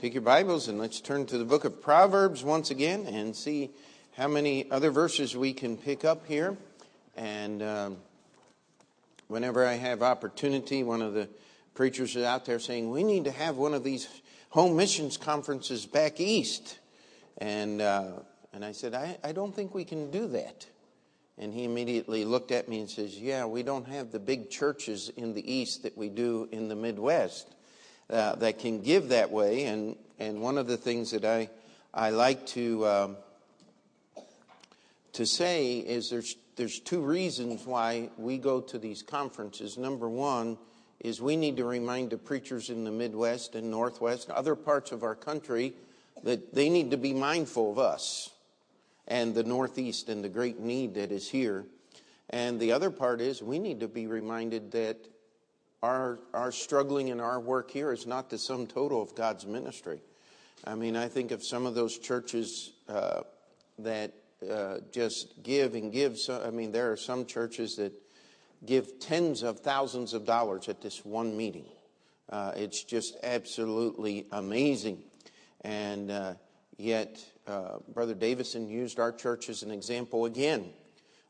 Take your Bibles and let's turn to the book of Proverbs once again and see how many other verses we can pick up here. And um, whenever I have opportunity, one of the preachers is out there saying, We need to have one of these home missions conferences back east. And, uh, and I said, I, I don't think we can do that. And he immediately looked at me and says, Yeah, we don't have the big churches in the east that we do in the Midwest uh, that can give that way. And, and one of the things that I, I like to, um, to say is there's, there's two reasons why we go to these conferences. Number one is we need to remind the preachers in the Midwest and Northwest, and other parts of our country, that they need to be mindful of us and the Northeast and the great need that is here. And the other part is we need to be reminded that our, our struggling in our work here is not the sum total of God's ministry. I mean, I think of some of those churches uh, that uh, just give and give. So, I mean, there are some churches that give tens of thousands of dollars at this one meeting. Uh, it's just absolutely amazing. And uh, yet, uh, Brother Davison used our church as an example again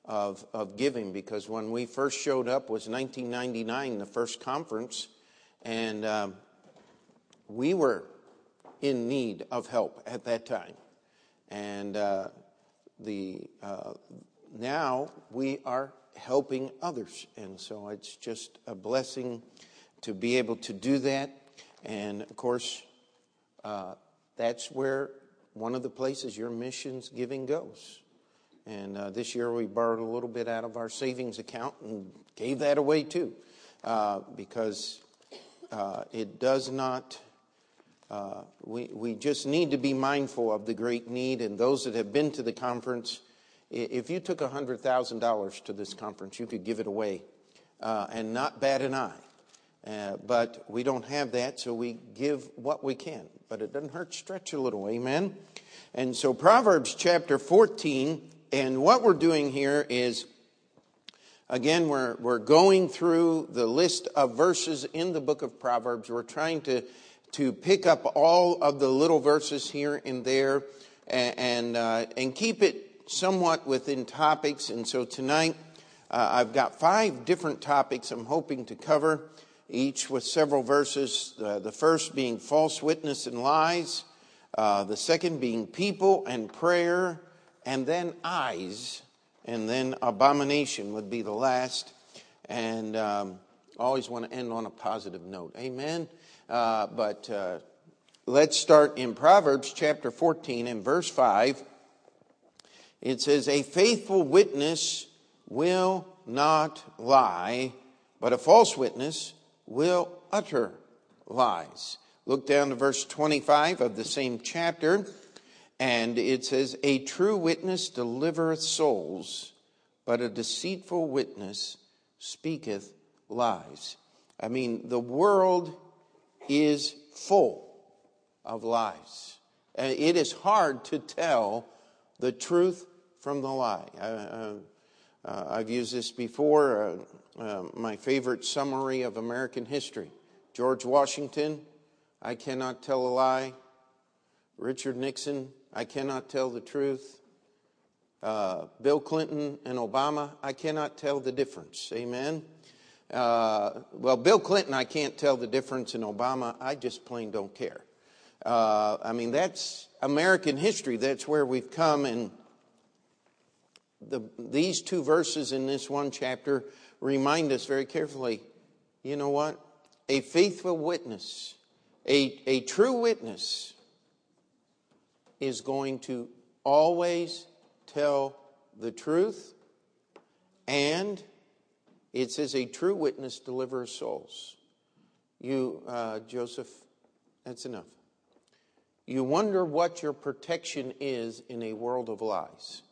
of, of giving because when we first showed up was 1999, the first conference, and um, we were in need of help at that time. And uh, the uh, now we are helping others, and so it's just a blessing to be able to do that. And of course, uh, that's where one of the places your missions giving goes. And uh, this year we borrowed a little bit out of our savings account and gave that away too, uh, because uh, it does not. Uh, we, we just need to be mindful of the great need, and those that have been to the conference, if you took $100,000 to this conference, you could give it away uh, and not bat an eye. Uh, but we don't have that, so we give what we can. But it doesn't hurt stretch a little, amen? And so Proverbs chapter 14 and what we're doing here is, again, we're, we're going through the list of verses in the book of Proverbs. We're trying to, to pick up all of the little verses here and there and, and, uh, and keep it somewhat within topics. And so tonight, uh, I've got five different topics I'm hoping to cover, each with several verses. Uh, the first being false witness and lies, uh, the second being people and prayer, and then eyes, and then abomination would be the last. And um, always want to end on a positive note. Amen. Uh, but uh, let's start in Proverbs chapter 14 and verse 5. It says, A faithful witness will not lie, but a false witness will utter lies. Look down to verse 25 of the same chapter. And it says, A true witness delivereth souls, but a deceitful witness speaketh lies. I mean, the world is full of lies. And it is hard to tell the truth from the lie. Uh, uh, I've used this before. Uh, uh, my favorite summary of American history George Washington, I cannot tell a lie. Richard Nixon, I cannot tell the truth. Uh, Bill Clinton and Obama, I cannot tell the difference. Amen. Uh, well, Bill Clinton, I can't tell the difference, in Obama, I just plain don't care. Uh, I mean, that's American history. That's where we've come. And the, these two verses in this one chapter remind us very carefully you know what? A faithful witness, a, a true witness, is going to always tell the truth, and it says a true witness delivers souls. You, uh, Joseph, that's enough. You wonder what your protection is in a world of lies.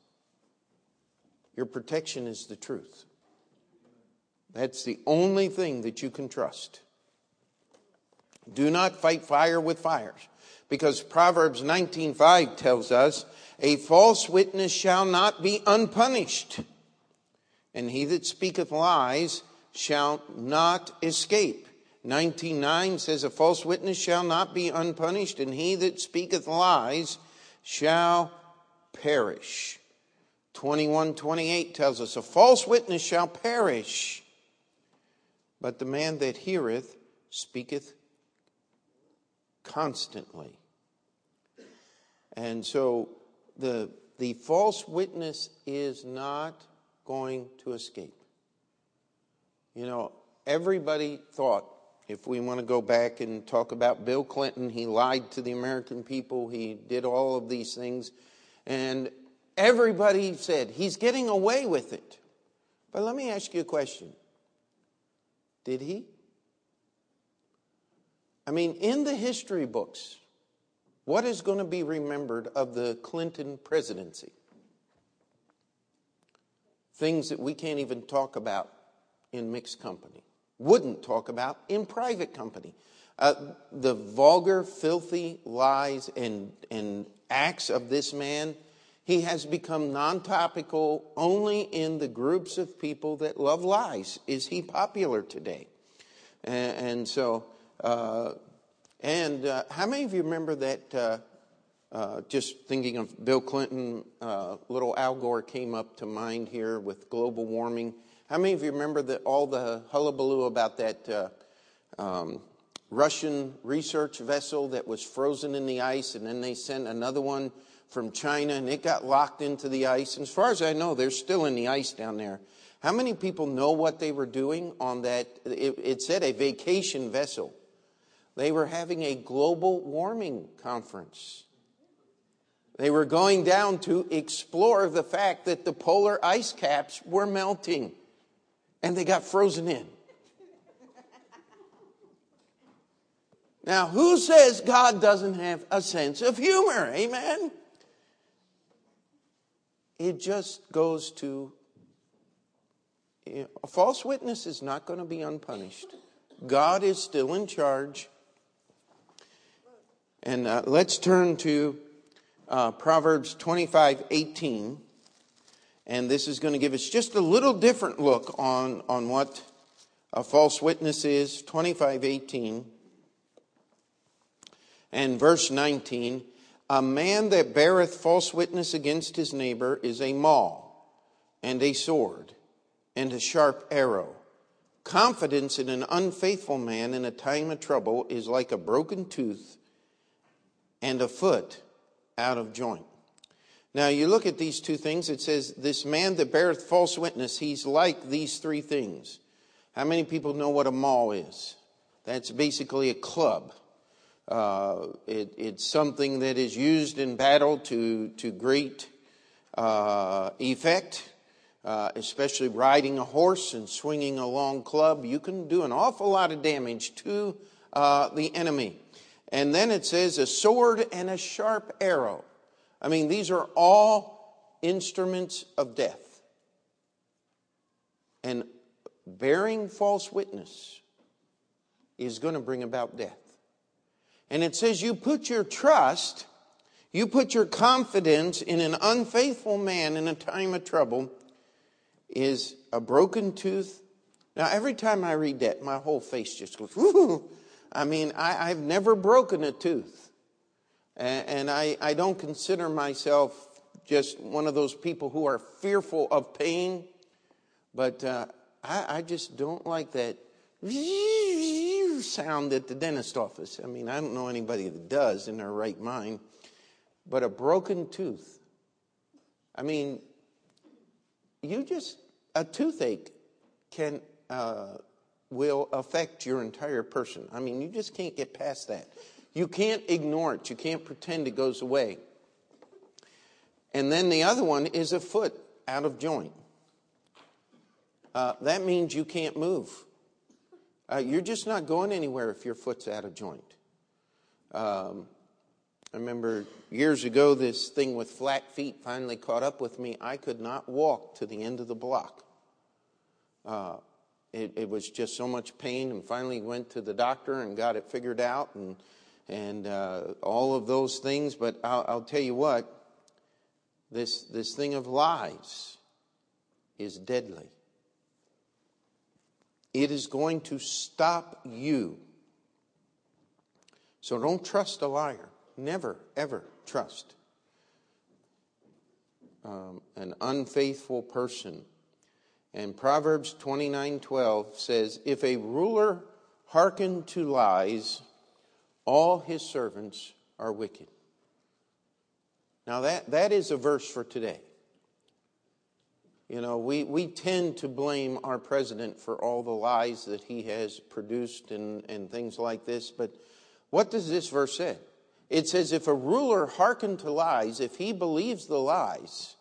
Your protection is the truth. That's the only thing that you can trust. Do not fight fire with fires because Proverbs 19:5 tells us, "A false witness shall not be unpunished, and he that speaketh lies shall not escape." 19:9 says, A false witness shall not be unpunished, and he that speaketh lies shall perish. 21:28 tells us, A false witness shall perish, but the man that heareth speaketh constantly. And so the, the false witness is not going to escape. You know, everybody thought, if we want to go back and talk about Bill Clinton, he lied to the American people, he did all of these things, and everybody said, he's getting away with it. But let me ask you a question Did he? I mean, in the history books, what is going to be remembered of the Clinton presidency? Things that we can't even talk about in mixed company, wouldn't talk about in private company. Uh, the vulgar, filthy lies and, and acts of this man, he has become non topical only in the groups of people that love lies. Is he popular today? And, and so, and uh, how many of you remember that? Uh, uh, just thinking of Bill Clinton, uh, little Al Gore came up to mind here with global warming. How many of you remember that all the hullabaloo about that uh, um, Russian research vessel that was frozen in the ice, and then they sent another one from China, and it got locked into the ice. And as far as I know, they're still in the ice down there. How many people know what they were doing on that? It, it said a vacation vessel. They were having a global warming conference. They were going down to explore the fact that the polar ice caps were melting and they got frozen in. Now, who says God doesn't have a sense of humor? Amen? It just goes to a false witness is not going to be unpunished. God is still in charge. And uh, let's turn to uh, Proverbs 25 18. And this is going to give us just a little different look on, on what a false witness is. 25 18. And verse 19 A man that beareth false witness against his neighbor is a maul, and a sword, and a sharp arrow. Confidence in an unfaithful man in a time of trouble is like a broken tooth and a foot out of joint. Now, you look at these two things, it says, This man that beareth false witness, he's like these three things. How many people know what a maul is? That's basically a club. Uh, it, it's something that is used in battle to, to great uh, effect, uh, especially riding a horse and swinging a long club. You can do an awful lot of damage to uh, the enemy. And then it says a sword and a sharp arrow. I mean, these are all instruments of death. And bearing false witness is going to bring about death. And it says you put your trust, you put your confidence in an unfaithful man in a time of trouble is a broken tooth. Now, every time I read that, my whole face just goes, Whoo! I mean, I, have never broken a tooth. And, and I, I don't consider myself just one of those people who are fearful of pain, but uh, I, I just don't like that sound at the dentist office. I mean, I don't know anybody that does in their right mind, but a broken tooth. I mean, you just, a toothache can uh, will affect your entire person. I mean, you just can't get past that. You can't ignore it. You can't pretend it goes away. And then the other one is a foot out of joint. Uh, that means you can't move. Uh, you're just not going anywhere if your foot's out of joint. Um, I remember years ago, this thing with flat feet finally caught up with me. I could not walk to the end of the block. Uh, it, it, was just so much pain, and finally went to the doctor and got it figured out, and and uh, all of those things. But I'll, I'll tell you what, this this thing of lies is deadly. It is going to stop you. So don't trust a liar. Never, ever trust um, an unfaithful person. And Proverbs 29:12 says, "If a ruler hearken to lies, all his servants are wicked." Now that, that is a verse for today. You know, we, we tend to blame our president for all the lies that he has produced and, and things like this, but what does this verse say? It says, if a ruler hearken to lies, if he believes the lies,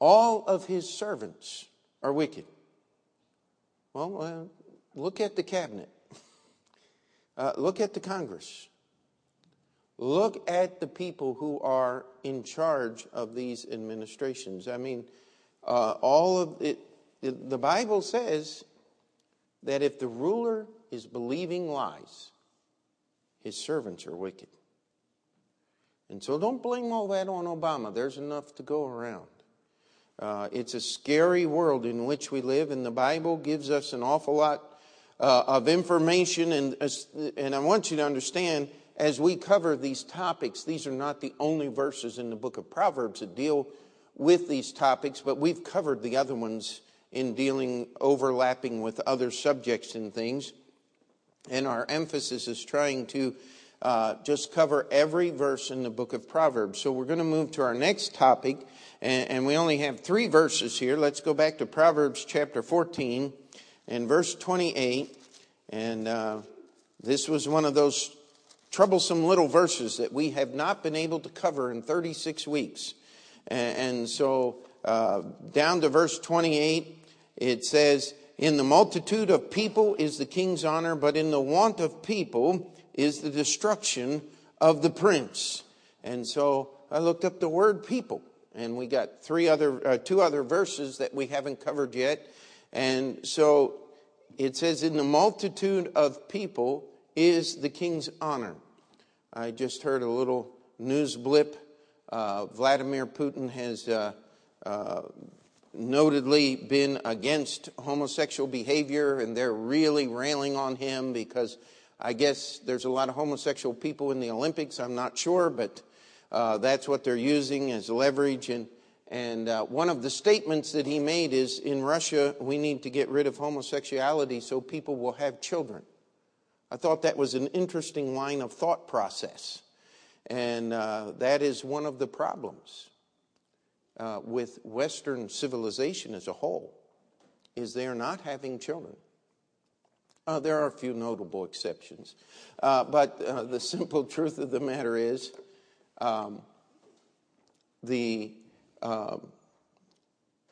all of his servants are wicked. Well, uh, look at the cabinet. Uh, look at the Congress. Look at the people who are in charge of these administrations. I mean, uh, all of it, the Bible says that if the ruler is believing lies, his servants are wicked. And so don't blame all that on Obama. There's enough to go around. Uh, it's a scary world in which we live, and the Bible gives us an awful lot uh, of information. And, and I want you to understand as we cover these topics, these are not the only verses in the book of Proverbs that deal with these topics, but we've covered the other ones in dealing, overlapping with other subjects and things. And our emphasis is trying to uh, just cover every verse in the book of Proverbs. So we're going to move to our next topic, and, and we only have three verses here. Let's go back to Proverbs chapter 14 and verse 28. And uh, this was one of those troublesome little verses that we have not been able to cover in 36 weeks. And, and so, uh, down to verse 28, it says, In the multitude of people is the king's honor, but in the want of people is the destruction of the prince. And so I looked up the word people, and we got three other, uh, two other verses that we haven't covered yet. And so it says, In the multitude of people is the king's honor. I just heard a little news blip. Uh, Vladimir Putin has uh, uh, notedly been against homosexual behavior, and they're really railing on him because I guess there's a lot of homosexual people in the Olympics. I'm not sure, but uh, that's what they're using as leverage. And, and uh, one of the statements that he made is in Russia, we need to get rid of homosexuality so people will have children. I thought that was an interesting line of thought process. And uh, that is one of the problems uh, with Western civilization as a whole, is they are not having children. Uh, there are a few notable exceptions. Uh, but uh, the simple truth of the matter is um, the, um,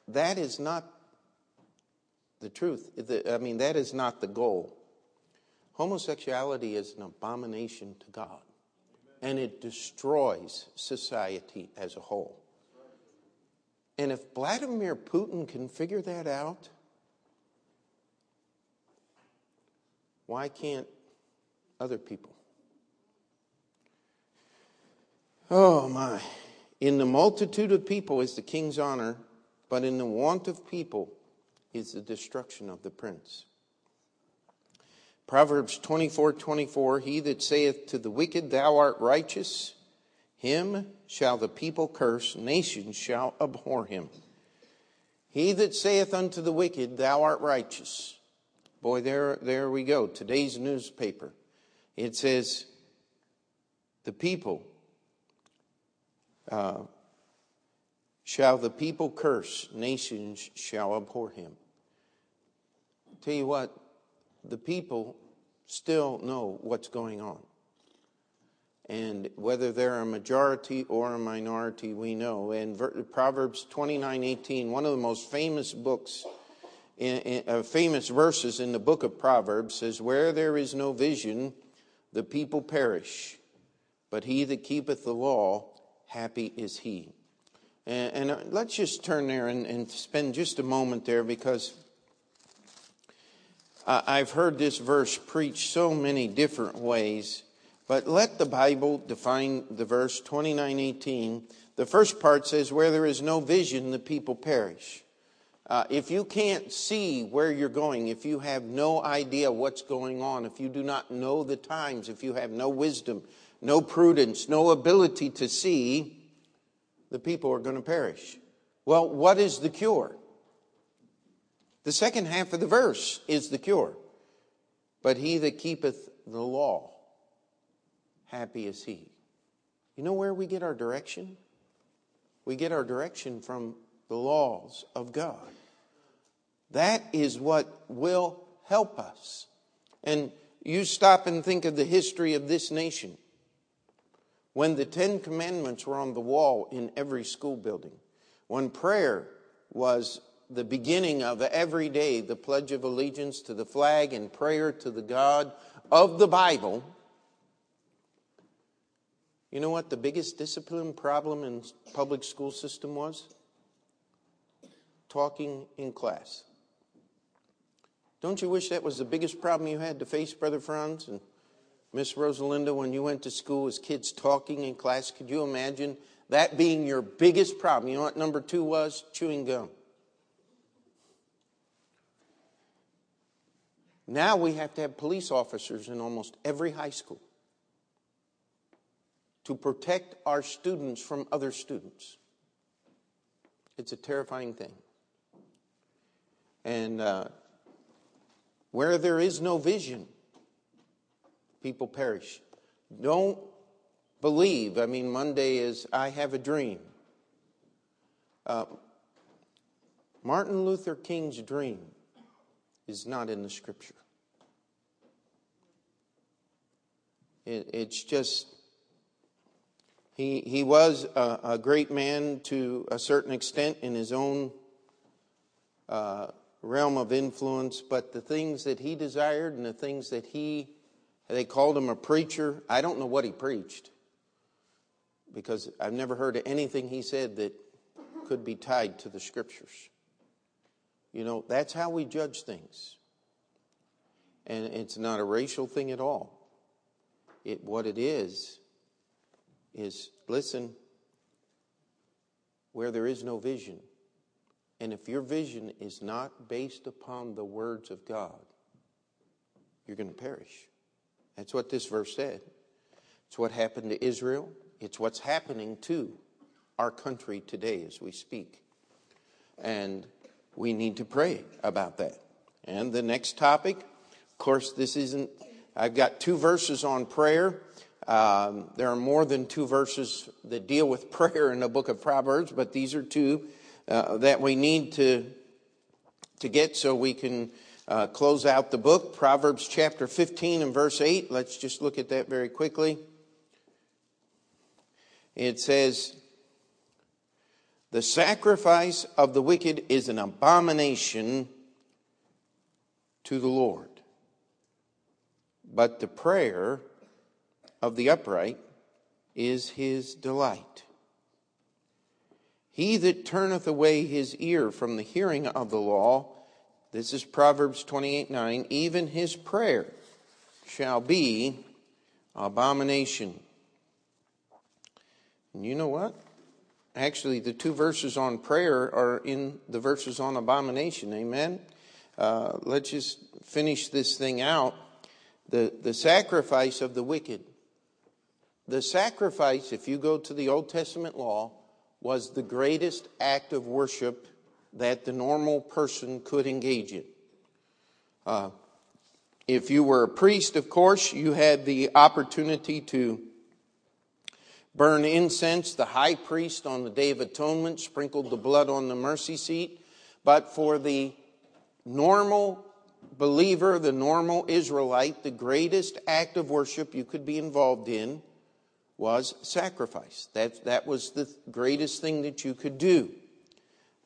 that is not the truth. I mean, that is not the goal. Homosexuality is an abomination to God, and it destroys society as a whole. And if Vladimir Putin can figure that out, Why can't other people? Oh my. In the multitude of people is the king's honor, but in the want of people is the destruction of the prince. Proverbs 24 24 He that saith to the wicked, Thou art righteous, him shall the people curse, nations shall abhor him. He that saith unto the wicked, Thou art righteous, Boy, there, there we go. Today's newspaper. It says, the people, uh, shall the people curse, nations shall abhor him. Tell you what, the people still know what's going on. And whether they're a majority or a minority, we know. And Proverbs 29 18, one of the most famous books in, in, uh, famous verses in the book of Proverbs says, Where there is no vision, the people perish, but he that keepeth the law, happy is he. And, and uh, let's just turn there and, and, spend just a moment there because uh, I've heard this verse preached so many different ways. But let the Bible define the verse 2918. The first part says, Where there is no vision, the people perish. Uh, if you can't see where you're going, if you have no idea what's going on, if you do not know the times, if you have no wisdom, no prudence, no ability to see, the people are going to perish. Well, what is the cure? The second half of the verse is the cure. But he that keepeth the law, happy is he. You know where we get our direction? We get our direction from the laws of God. That is what will help us. And you stop and think of the history of this nation. When the Ten Commandments were on the wall in every school building, when prayer was the beginning of every day, the Pledge of Allegiance to the flag and prayer to the God of the Bible, you know what the biggest discipline problem in public school system was? Talking in class. Don't you wish that was the biggest problem you had to face, Brother Franz and Miss Rosalinda, when you went to school as kids talking in class? Could you imagine that being your biggest problem? You know what number two was? Chewing gum. Now we have to have police officers in almost every high school to protect our students from other students. It's a terrifying thing. And uh, where there is no vision, people perish. Don't believe. I mean, Monday is I have a dream. Uh, Martin Luther King's dream is not in the scripture. It, it's just he, he was a, a, great man to a certain extent in his own uh, realm of influence, but the things that he desired and the things that he, they called him a preacher. I don't know what he preached because I've never heard of anything he said that could be tied to the scriptures. You know, that's how we judge things. And it's not a racial thing at all. It, what it is, is listen, where there is no vision, and if your vision is not based upon the words of God, you're going to perish. That's what this verse said. It's what happened to Israel. It's what's happening to our country today as we speak. And we need to pray about that. And the next topic, of course, this isn't, I've got two verses on prayer. Um, there are more than two verses that deal with prayer in the book of Proverbs, but these are two uh, that we need to, to get so we can uh, close out the book. Proverbs chapter 15 and verse 8. Let's just look at that very quickly. It says, The sacrifice of the wicked is an abomination to the Lord, but the prayer of the upright is his delight. He that turneth away his ear from the hearing of the law, this is Proverbs 28 9, even his prayer shall be abomination. And you know what? Actually, the two verses on prayer are in the verses on abomination. Amen? Uh, let's just finish this thing out. The, the sacrifice of the wicked the sacrifice, if you go to the Old Testament law, was the greatest act of worship that the normal person could engage in. Uh, if you were a priest, of course, you had the opportunity to burn incense. The high priest on the Day of Atonement sprinkled the blood on the mercy seat. But for the normal believer, the normal Israelite, the greatest act of worship you could be involved in was sacrifice. That, that was the greatest thing that you could do.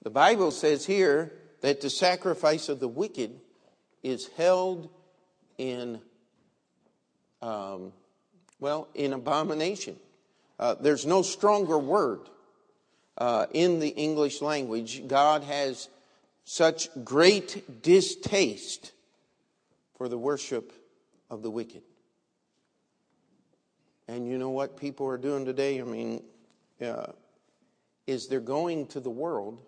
The Bible says here that the sacrifice of the wicked is held in, um, well, in abomination. Uh, there's no stronger word uh, in the English language. God has such great distaste for the worship of the wicked. And you know what people are doing today? I mean, uh, is they're going to the world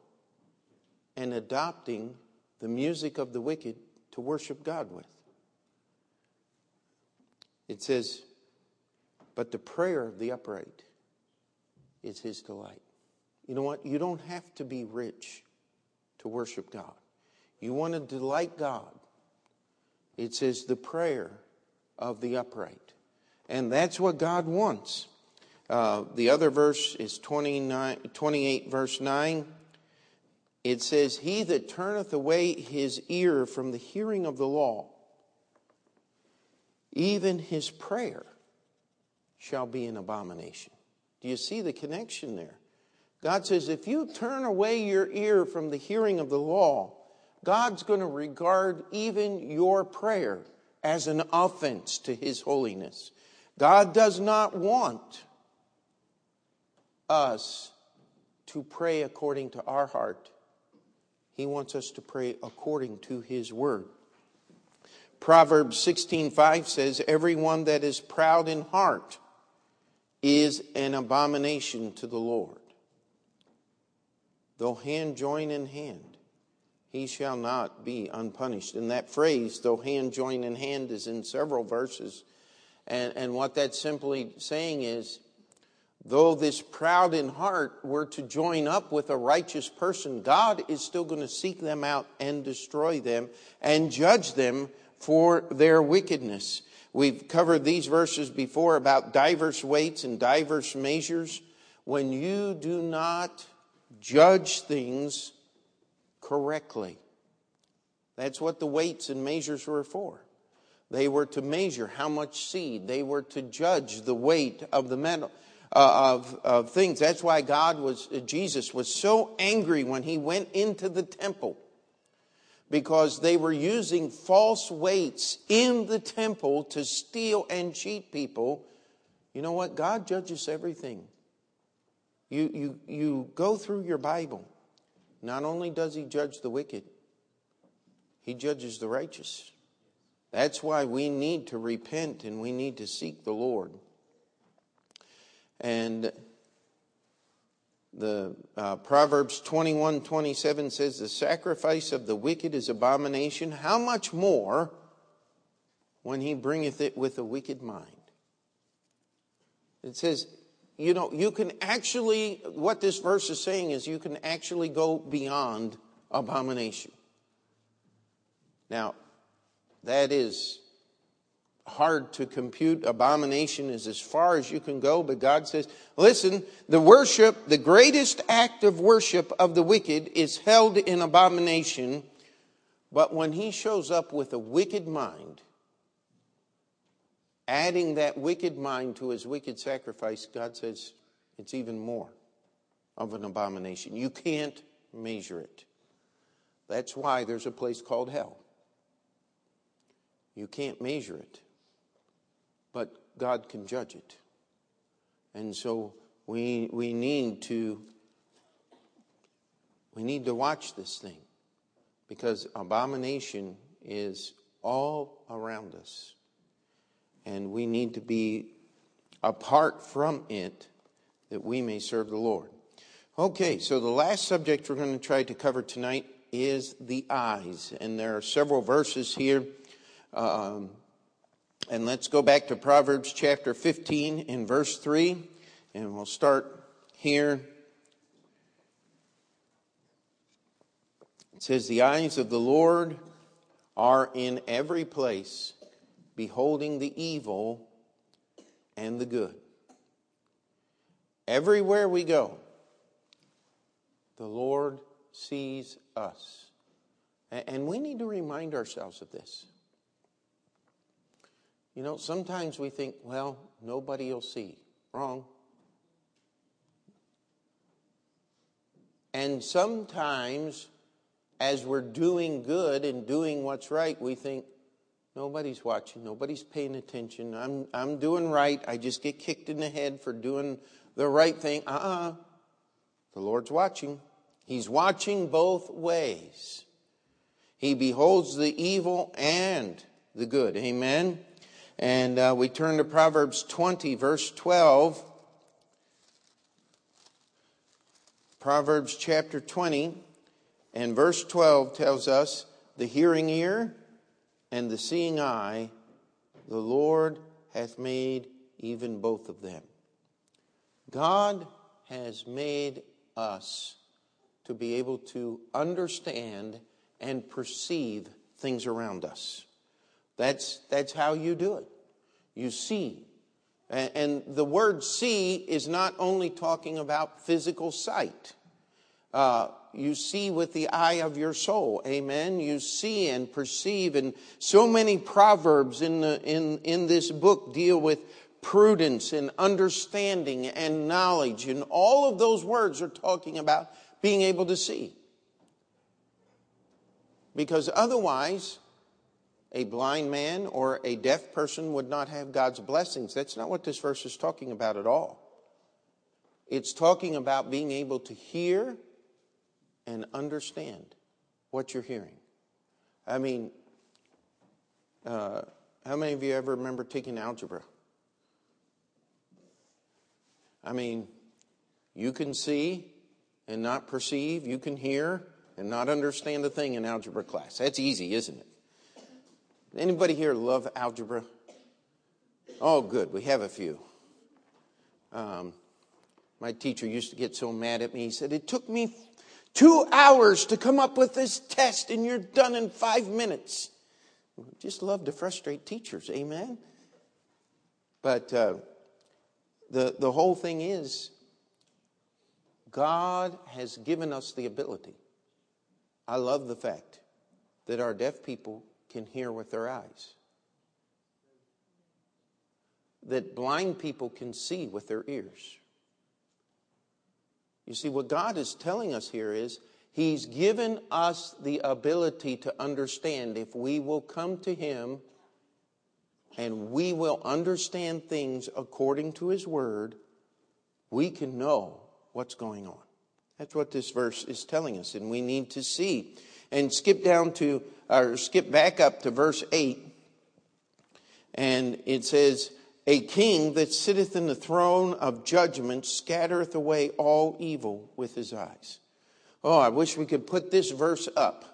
and adopting the music of the wicked to worship God with. It says, But the prayer of the upright is his delight. You know what? You don't have to be rich to worship God. You want to delight God. It says, The prayer of the upright. And that's what God wants. Uh, the other verse is 29, 28, verse 9. It says, He that turneth away his ear from the hearing of the law, even his prayer shall be an abomination. Do you see the connection there? God says, if you turn away your ear from the hearing of the law, God's going to regard even your prayer as an offense to his holiness. God does not want us to pray according to our heart. He wants us to pray according to his word. Proverbs 16:5 says everyone that is proud in heart is an abomination to the Lord. Though hand join in hand, he shall not be unpunished. And that phrase, though hand join in hand, is in several verses. And, and what that's simply saying is, though this proud in heart were to join up with a righteous person, God is still going to seek them out and destroy them and judge them for their wickedness. We've covered these verses before about diverse weights and diverse measures. When you do not judge things correctly, that's what the weights and measures were for. They were to measure how much seed. They were to judge the weight of the metal. Uh, of, of things. That's why God was, Jesus was so angry when he went into the temple because they were using false weights in the temple to steal and cheat people. You know what? God judges everything. You, you, you go through your Bible. Not only does he judge the wicked, he judges the righteous. That's why we need to repent and we need to seek the Lord. And the uh, Proverbs 21 27 says, The sacrifice of the wicked is abomination. How much more when he bringeth it with a wicked mind? It says, you know, you can actually, what this verse is saying is you can actually go beyond abomination. Now, that is hard to compute. Abomination is as far as you can go, but God says, listen, the worship, the greatest act of worship of the wicked is held in abomination, but when he shows up with a wicked mind, adding that wicked mind to his wicked sacrifice, God says it's even more of an abomination. You can't measure it. That's why there's a place called hell. You can't measure it, but God can judge it. And so we, we need to we need to watch this thing because abomination is all around us. And we need to be apart from it that we may serve the Lord. Okay, so the last subject we're going to try to cover tonight is the eyes. And there are several verses here um, and let's go back to Proverbs chapter 15 in verse 3, and we'll start here. It says, The eyes of the Lord are in every place, beholding the evil and the good. Everywhere we go, the Lord sees us. And we need to remind ourselves of this. You know, sometimes we think, well, nobody will see. Wrong. And sometimes, as we're doing good and doing what's right, we think, nobody's watching, nobody's paying attention. I'm, I'm doing right. I just get kicked in the head for doing the right thing. Uh uh-uh. uh The Lord's watching. He's watching both ways. He beholds the evil and the good. Amen. And uh, we turn to Proverbs 20, verse 12. Proverbs chapter 20, And verse 12 tells us the hearing ear and the seeing eye, the Lord hath made even both of them. God has made us to be able to understand and perceive things around us. That's, that's how you do it. You see. And, and the word see is not only talking about physical sight. Uh, you see with the eye of your soul. Amen. You see and perceive. And so many proverbs in, the, in, in this book deal with prudence and understanding and knowledge. And all of those words are talking about being able to see. Because otherwise, a blind man or a deaf person would not have God's blessings. That's not what this verse is talking about at all. It's talking about being able to hear and understand what you're hearing. I mean, uh, how many of you ever remember taking algebra? I mean, you can see and not perceive, you can hear and not understand a thing in algebra class. That's easy, isn't it? Anybody here love algebra? Oh, good. We have a few. Um, my teacher used to get so mad at me. He said, It took me two hours to come up with this test, and you're done in five minutes. Just love to frustrate teachers. Amen? But uh, the, the whole thing is, God has given us the ability. I love the fact that our deaf people can hear with their eyes, that blind people can see with their ears. You see, what God is telling us here is He's given us the ability to understand if we will come to Him and we will understand things according to His Word, we can know what's going on. That's what this verse is telling us, and we need to see. And skip down to, or skip back up to verse 8, and it says, A king that sitteth in the throne of judgment scattereth away all evil with his eyes. Oh, I wish we could put this verse up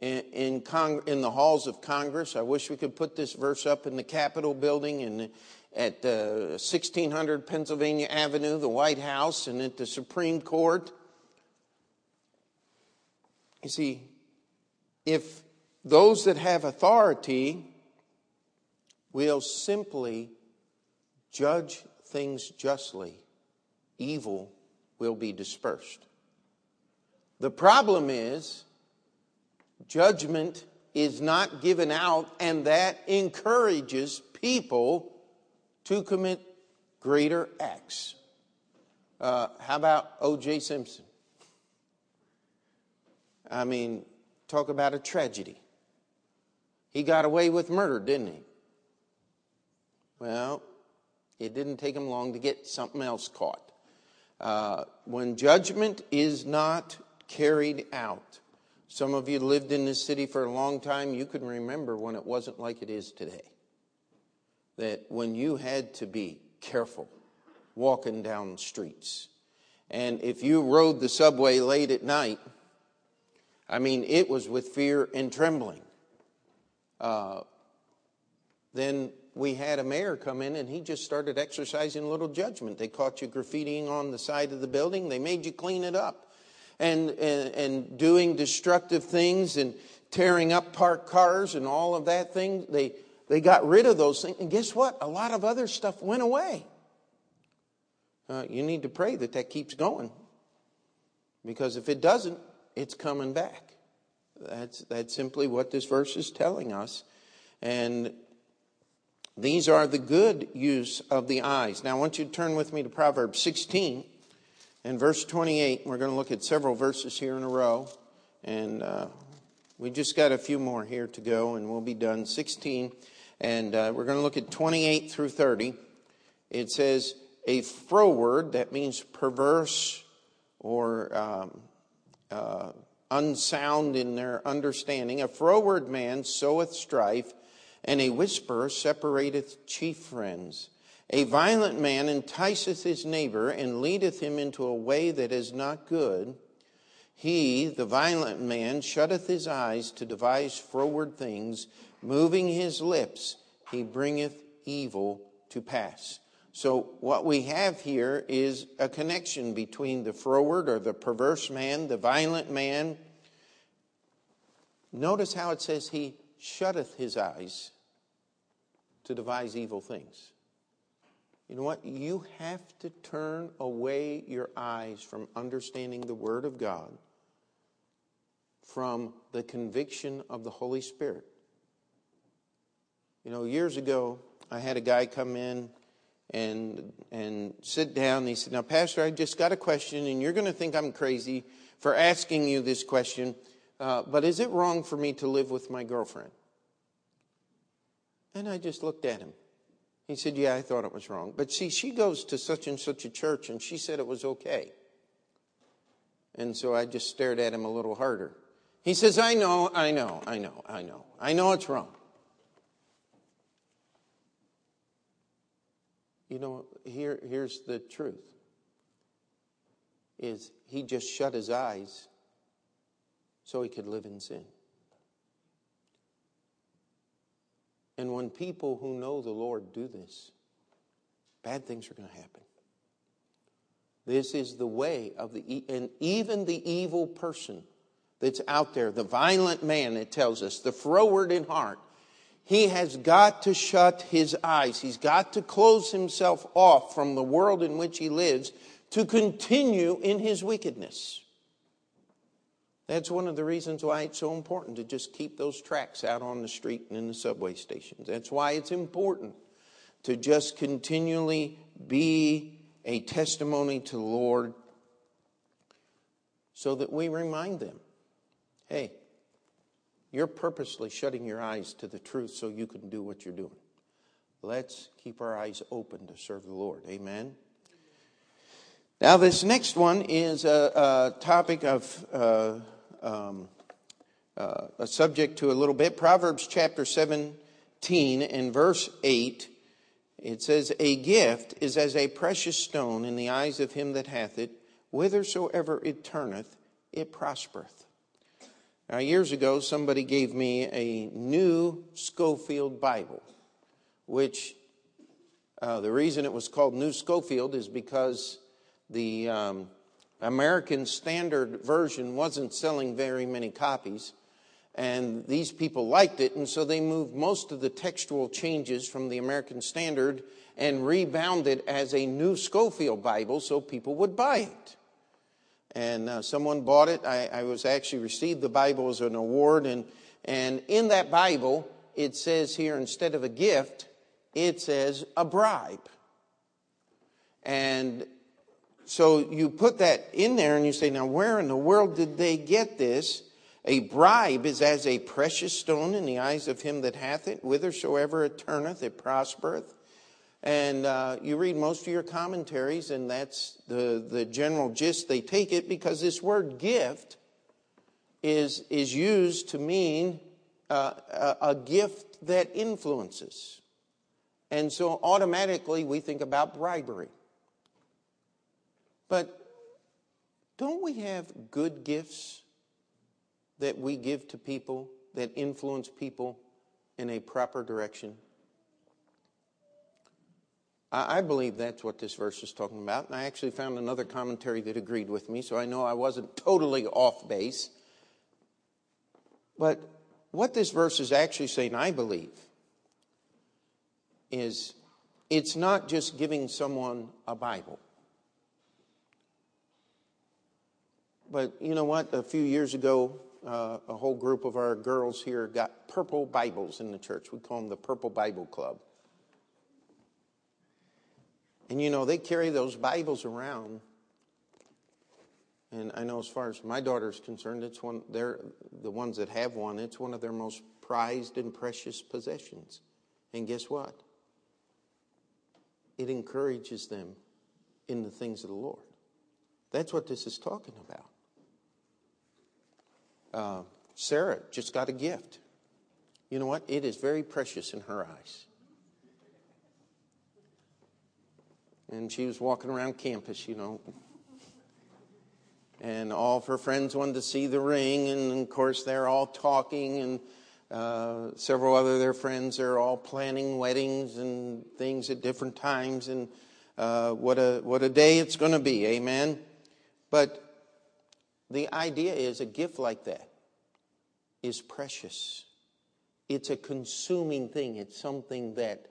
in, in, Cong- in the halls of Congress. I wish we could put this verse up in the Capitol building and at uh, 1600 Pennsylvania Avenue, the White House, and at the Supreme Court. You see, if those that have authority will simply judge things justly, evil will be dispersed. The problem is, judgment is not given out, and that encourages people to commit greater acts. Uh, how about O.J. Simpson? I mean, talk about a tragedy. He got away with murder, didn't he? Well, it didn't take him long to get something else caught. Uh, when judgment is not carried out, some of you lived in this city for a long time, you can remember when it wasn't like it is today that when you had to be careful walking down streets, and if you rode the subway late at night, I mean, it was with fear and trembling. Uh, then we had a mayor come in and he just started exercising a little judgment. They caught you graffitiing on the side of the building, they made you clean it up. And, and, and doing destructive things and tearing up parked cars and all of that thing. They, they got rid of those things. And guess what? A lot of other stuff went away. Uh, you need to pray that that keeps going. Because if it doesn't, it's coming back. That's, that's simply what this verse is telling us. And these are the good use of the eyes. Now, I want you to turn with me to Proverbs 16 and verse 28. We're going to look at several verses here in a row. And uh, we just got a few more here to go, and we'll be done. 16 and uh, we're going to look at 28 through 30. It says, a froward, that means perverse or um, uh, unsound in their understanding. A froward man soweth strife, and a whisperer separateth chief friends. A violent man enticeth his neighbor and leadeth him into a way that is not good. He, the violent man, shutteth his eyes to devise froward things, moving his lips, he bringeth evil to pass. So, what we have here is a connection between the froward or the perverse man, the violent man. Notice how it says he shutteth his eyes to devise evil things. You know what? You have to turn away your eyes from understanding the Word of God, from the conviction of the Holy Spirit. You know, years ago, I had a guy come in and and sit down. And he said, "Now, Pastor, I just got a question, and you're going to think I'm crazy for asking you this question, uh, but is it wrong for me to live with my girlfriend?" And I just looked at him. He said, "Yeah, I thought it was wrong, but see, she goes to such and such a church, and she said it was okay." And so I just stared at him a little harder. He says, "I know, I know, I know, I know, I know it's wrong." You know, here, here's the truth is he just shut his eyes so he could live in sin. And when people who know the Lord do this, bad things are going to happen. This is the way of the, and even the evil person that's out there, the violent man, it tells us, the froward in heart, he has got to shut his eyes. He's got to close himself off from the world in which he lives to continue in his wickedness. That's one of the reasons why it's so important to just keep those tracks out on the street and in the subway stations. That's why it's important to just continually be a testimony to the Lord so that we remind them hey, you're purposely shutting your eyes to the truth so you can do what you're doing. Let's keep our eyes open to serve the Lord. Amen. Now, this next one is a, a topic of uh, um, uh, a subject to a little bit. Proverbs chapter 17 and verse 8. It says, A gift is as a precious stone in the eyes of him that hath it. Whithersoever it turneth, it prospereth. Now, years ago, somebody gave me a new Scofield Bible, which uh, the reason it was called New Scofield is because the um, American Standard Version wasn't selling very many copies, and these people liked it, and so they moved most of the textual changes from the American Standard and rebound it as a New Scofield Bible so people would buy it and uh, someone bought it. I, I, was actually received the Bible as an award, and and in that Bible it says here instead of a gift, it says a bribe. And so you put that in there, and you say, now where in the world did they get this? A bribe is as a precious stone in the eyes of him that hath it, whithersoever it turneth, it prospereth. And uh, you read most of your commentaries, and that's the, the general gist. They take it because this word gift is, is used to mean uh, a, a gift that influences. And so automatically we think about bribery. But don't we have good gifts that we give to people that influence people in a proper direction? I believe that's what this verse is talking about. And I actually found another commentary that agreed with me, so I know I wasn't totally off base. But what this verse is actually saying, I believe, is it's not just giving someone a Bible. But you know what? A few years ago, uh, a whole group of our girls here got purple Bibles in the church. We call them the Purple Bible Club. And you know, they carry those Bibles around. And I know as far as my daughter's concerned, it's one they're the ones that have one, it's one of their most prized and precious possessions. And guess what? It encourages them in the things of the Lord. That's what this is talking about. Uh, Sarah just got a gift. You know what? It is very precious in her eyes. And she was walking around campus, you know. and all of her friends wanted to see the ring, and of course they're all talking, and uh, several other their friends are all planning weddings and things at different times, and uh, what a what a day it's going to be, amen. But the idea is a gift like that is precious. It's a consuming thing. It's something that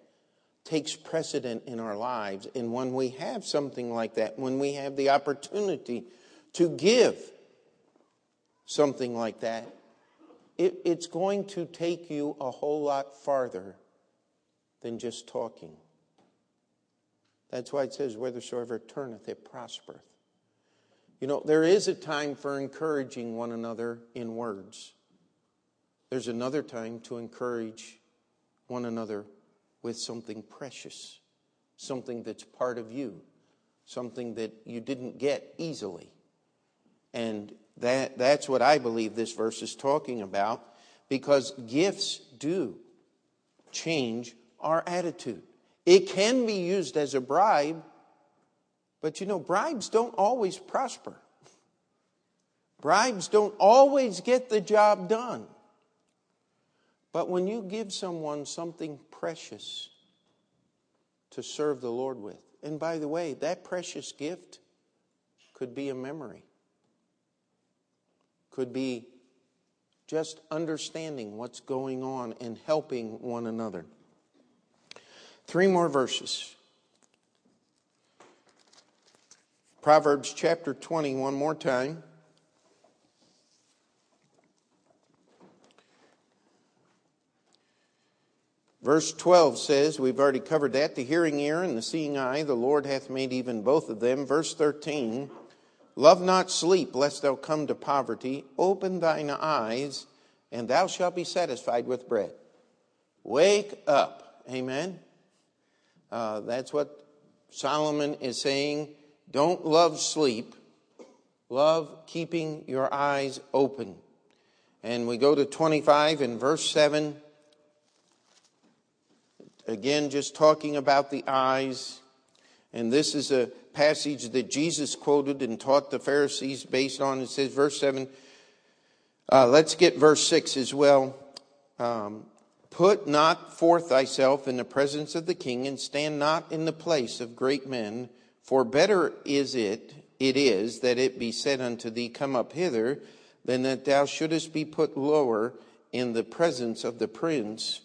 takes precedent in our lives. And when we have something like that, when we have the opportunity to give something like that, it, it's going to take you a whole lot farther than just talking. That's why it says, Whithersoever turneth, it prospereth. You know, there is a time for encouraging one another in words. There's another time to encourage one another with something precious, something that's part of you, something that you didn't get easily. And that, that's what I believe this verse is talking about because gifts do change our attitude. It can be used as a bribe, but you know, bribes don't always prosper. Bribes don't always get the job done. But when you give someone something precious to serve the Lord with, and by the way, that precious gift could be a memory, could be just understanding what's going on and helping one another. Three more verses. Proverbs chapter 20, one more time. Verse 12 says, we've already covered that, the hearing ear and the seeing eye, the Lord hath made even both of them. Verse 13, love not sleep, lest thou come to poverty. Open thine eyes, and thou shalt be satisfied with bread. Wake up. Amen. Uh, that's what Solomon is saying. Don't love sleep, love keeping your eyes open. And we go to 25 in verse 7. Again, just talking about the eyes. And this is a passage that Jesus quoted and taught the Pharisees based on. It says, verse 7. Uh, let's get verse 6 as well. Um, Put not forth thyself in the presence of the king, and stand not in the place of great men, for better is it, it is, that it be said unto thee, Come up hither, than that thou shouldest be put lower in the presence of the prince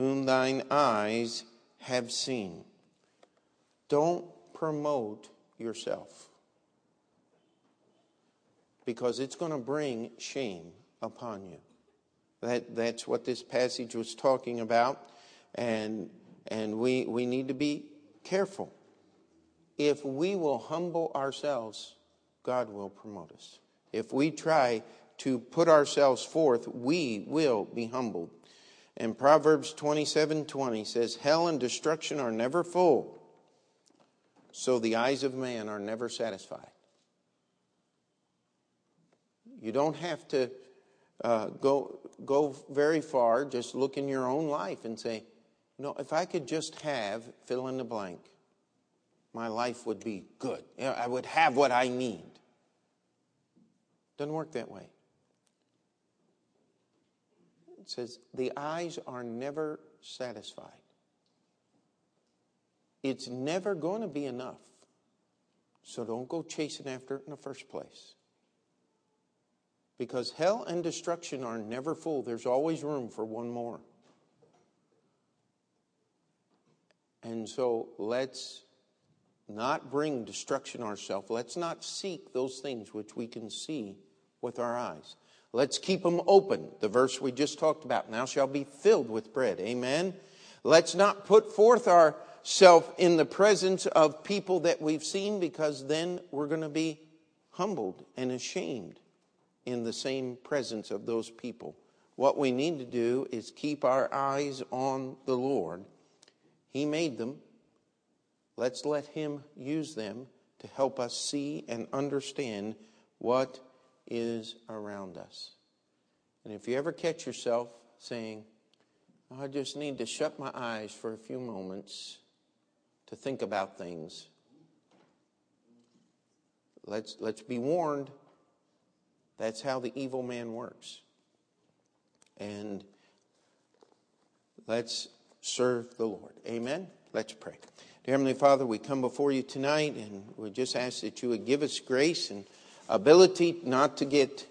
whom thine eyes have seen. Don't promote yourself because it's going to bring shame upon you. That, that's what this passage was talking about, and, and we, we need to be careful. If we will humble ourselves, God will promote us. If we try to put ourselves forth, we will be humbled. And Proverbs 27 20 says, Hell and destruction are never full, so the eyes of man are never satisfied. You don't have to uh, go, go very far, just look in your own life and say, know, if I could just have fill in the blank, my life would be good. I would have what I need. Doesn't work that way says, The eyes are never satisfied. It's never going to be enough. So don't go chasing after it in the first place. Because hell and destruction are never full, there's always room for one more. And so let's not bring destruction ourselves. Let's not seek those things which we can see with our eyes. Let's keep them open. The verse we just talked about, now shall be filled with bread. Amen. Let's not put forth ourselves in the presence of people that we've seen because then we're going to be humbled and ashamed in the same presence of those people. What we need to do is keep our eyes on the Lord. He made them. Let's let Him use them to help us see and understand what is around us. And if you ever catch yourself saying, oh, I just need to shut my eyes for a few moments to think about things, let's, let's be warned That's how the evil man works. And let's serve the Lord. Amen. Let's pray. Dear Heavenly Father, we come before you tonight and we just ask that you would give us grace and ability not to get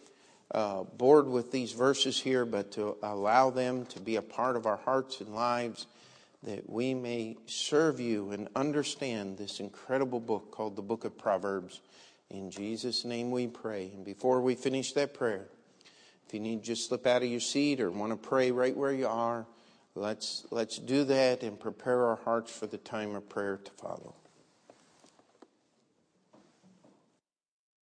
uh, bored with these verses here, but to allow them to be a part of our hearts and lives that we may serve you and understand this incredible book called the Book of Proverbs. In Jesus' name we pray. And before we finish that prayer, if you need to just slip out of your seat or want to pray right where you are, let's, let's do that and prepare our hearts for the time of prayer to follow.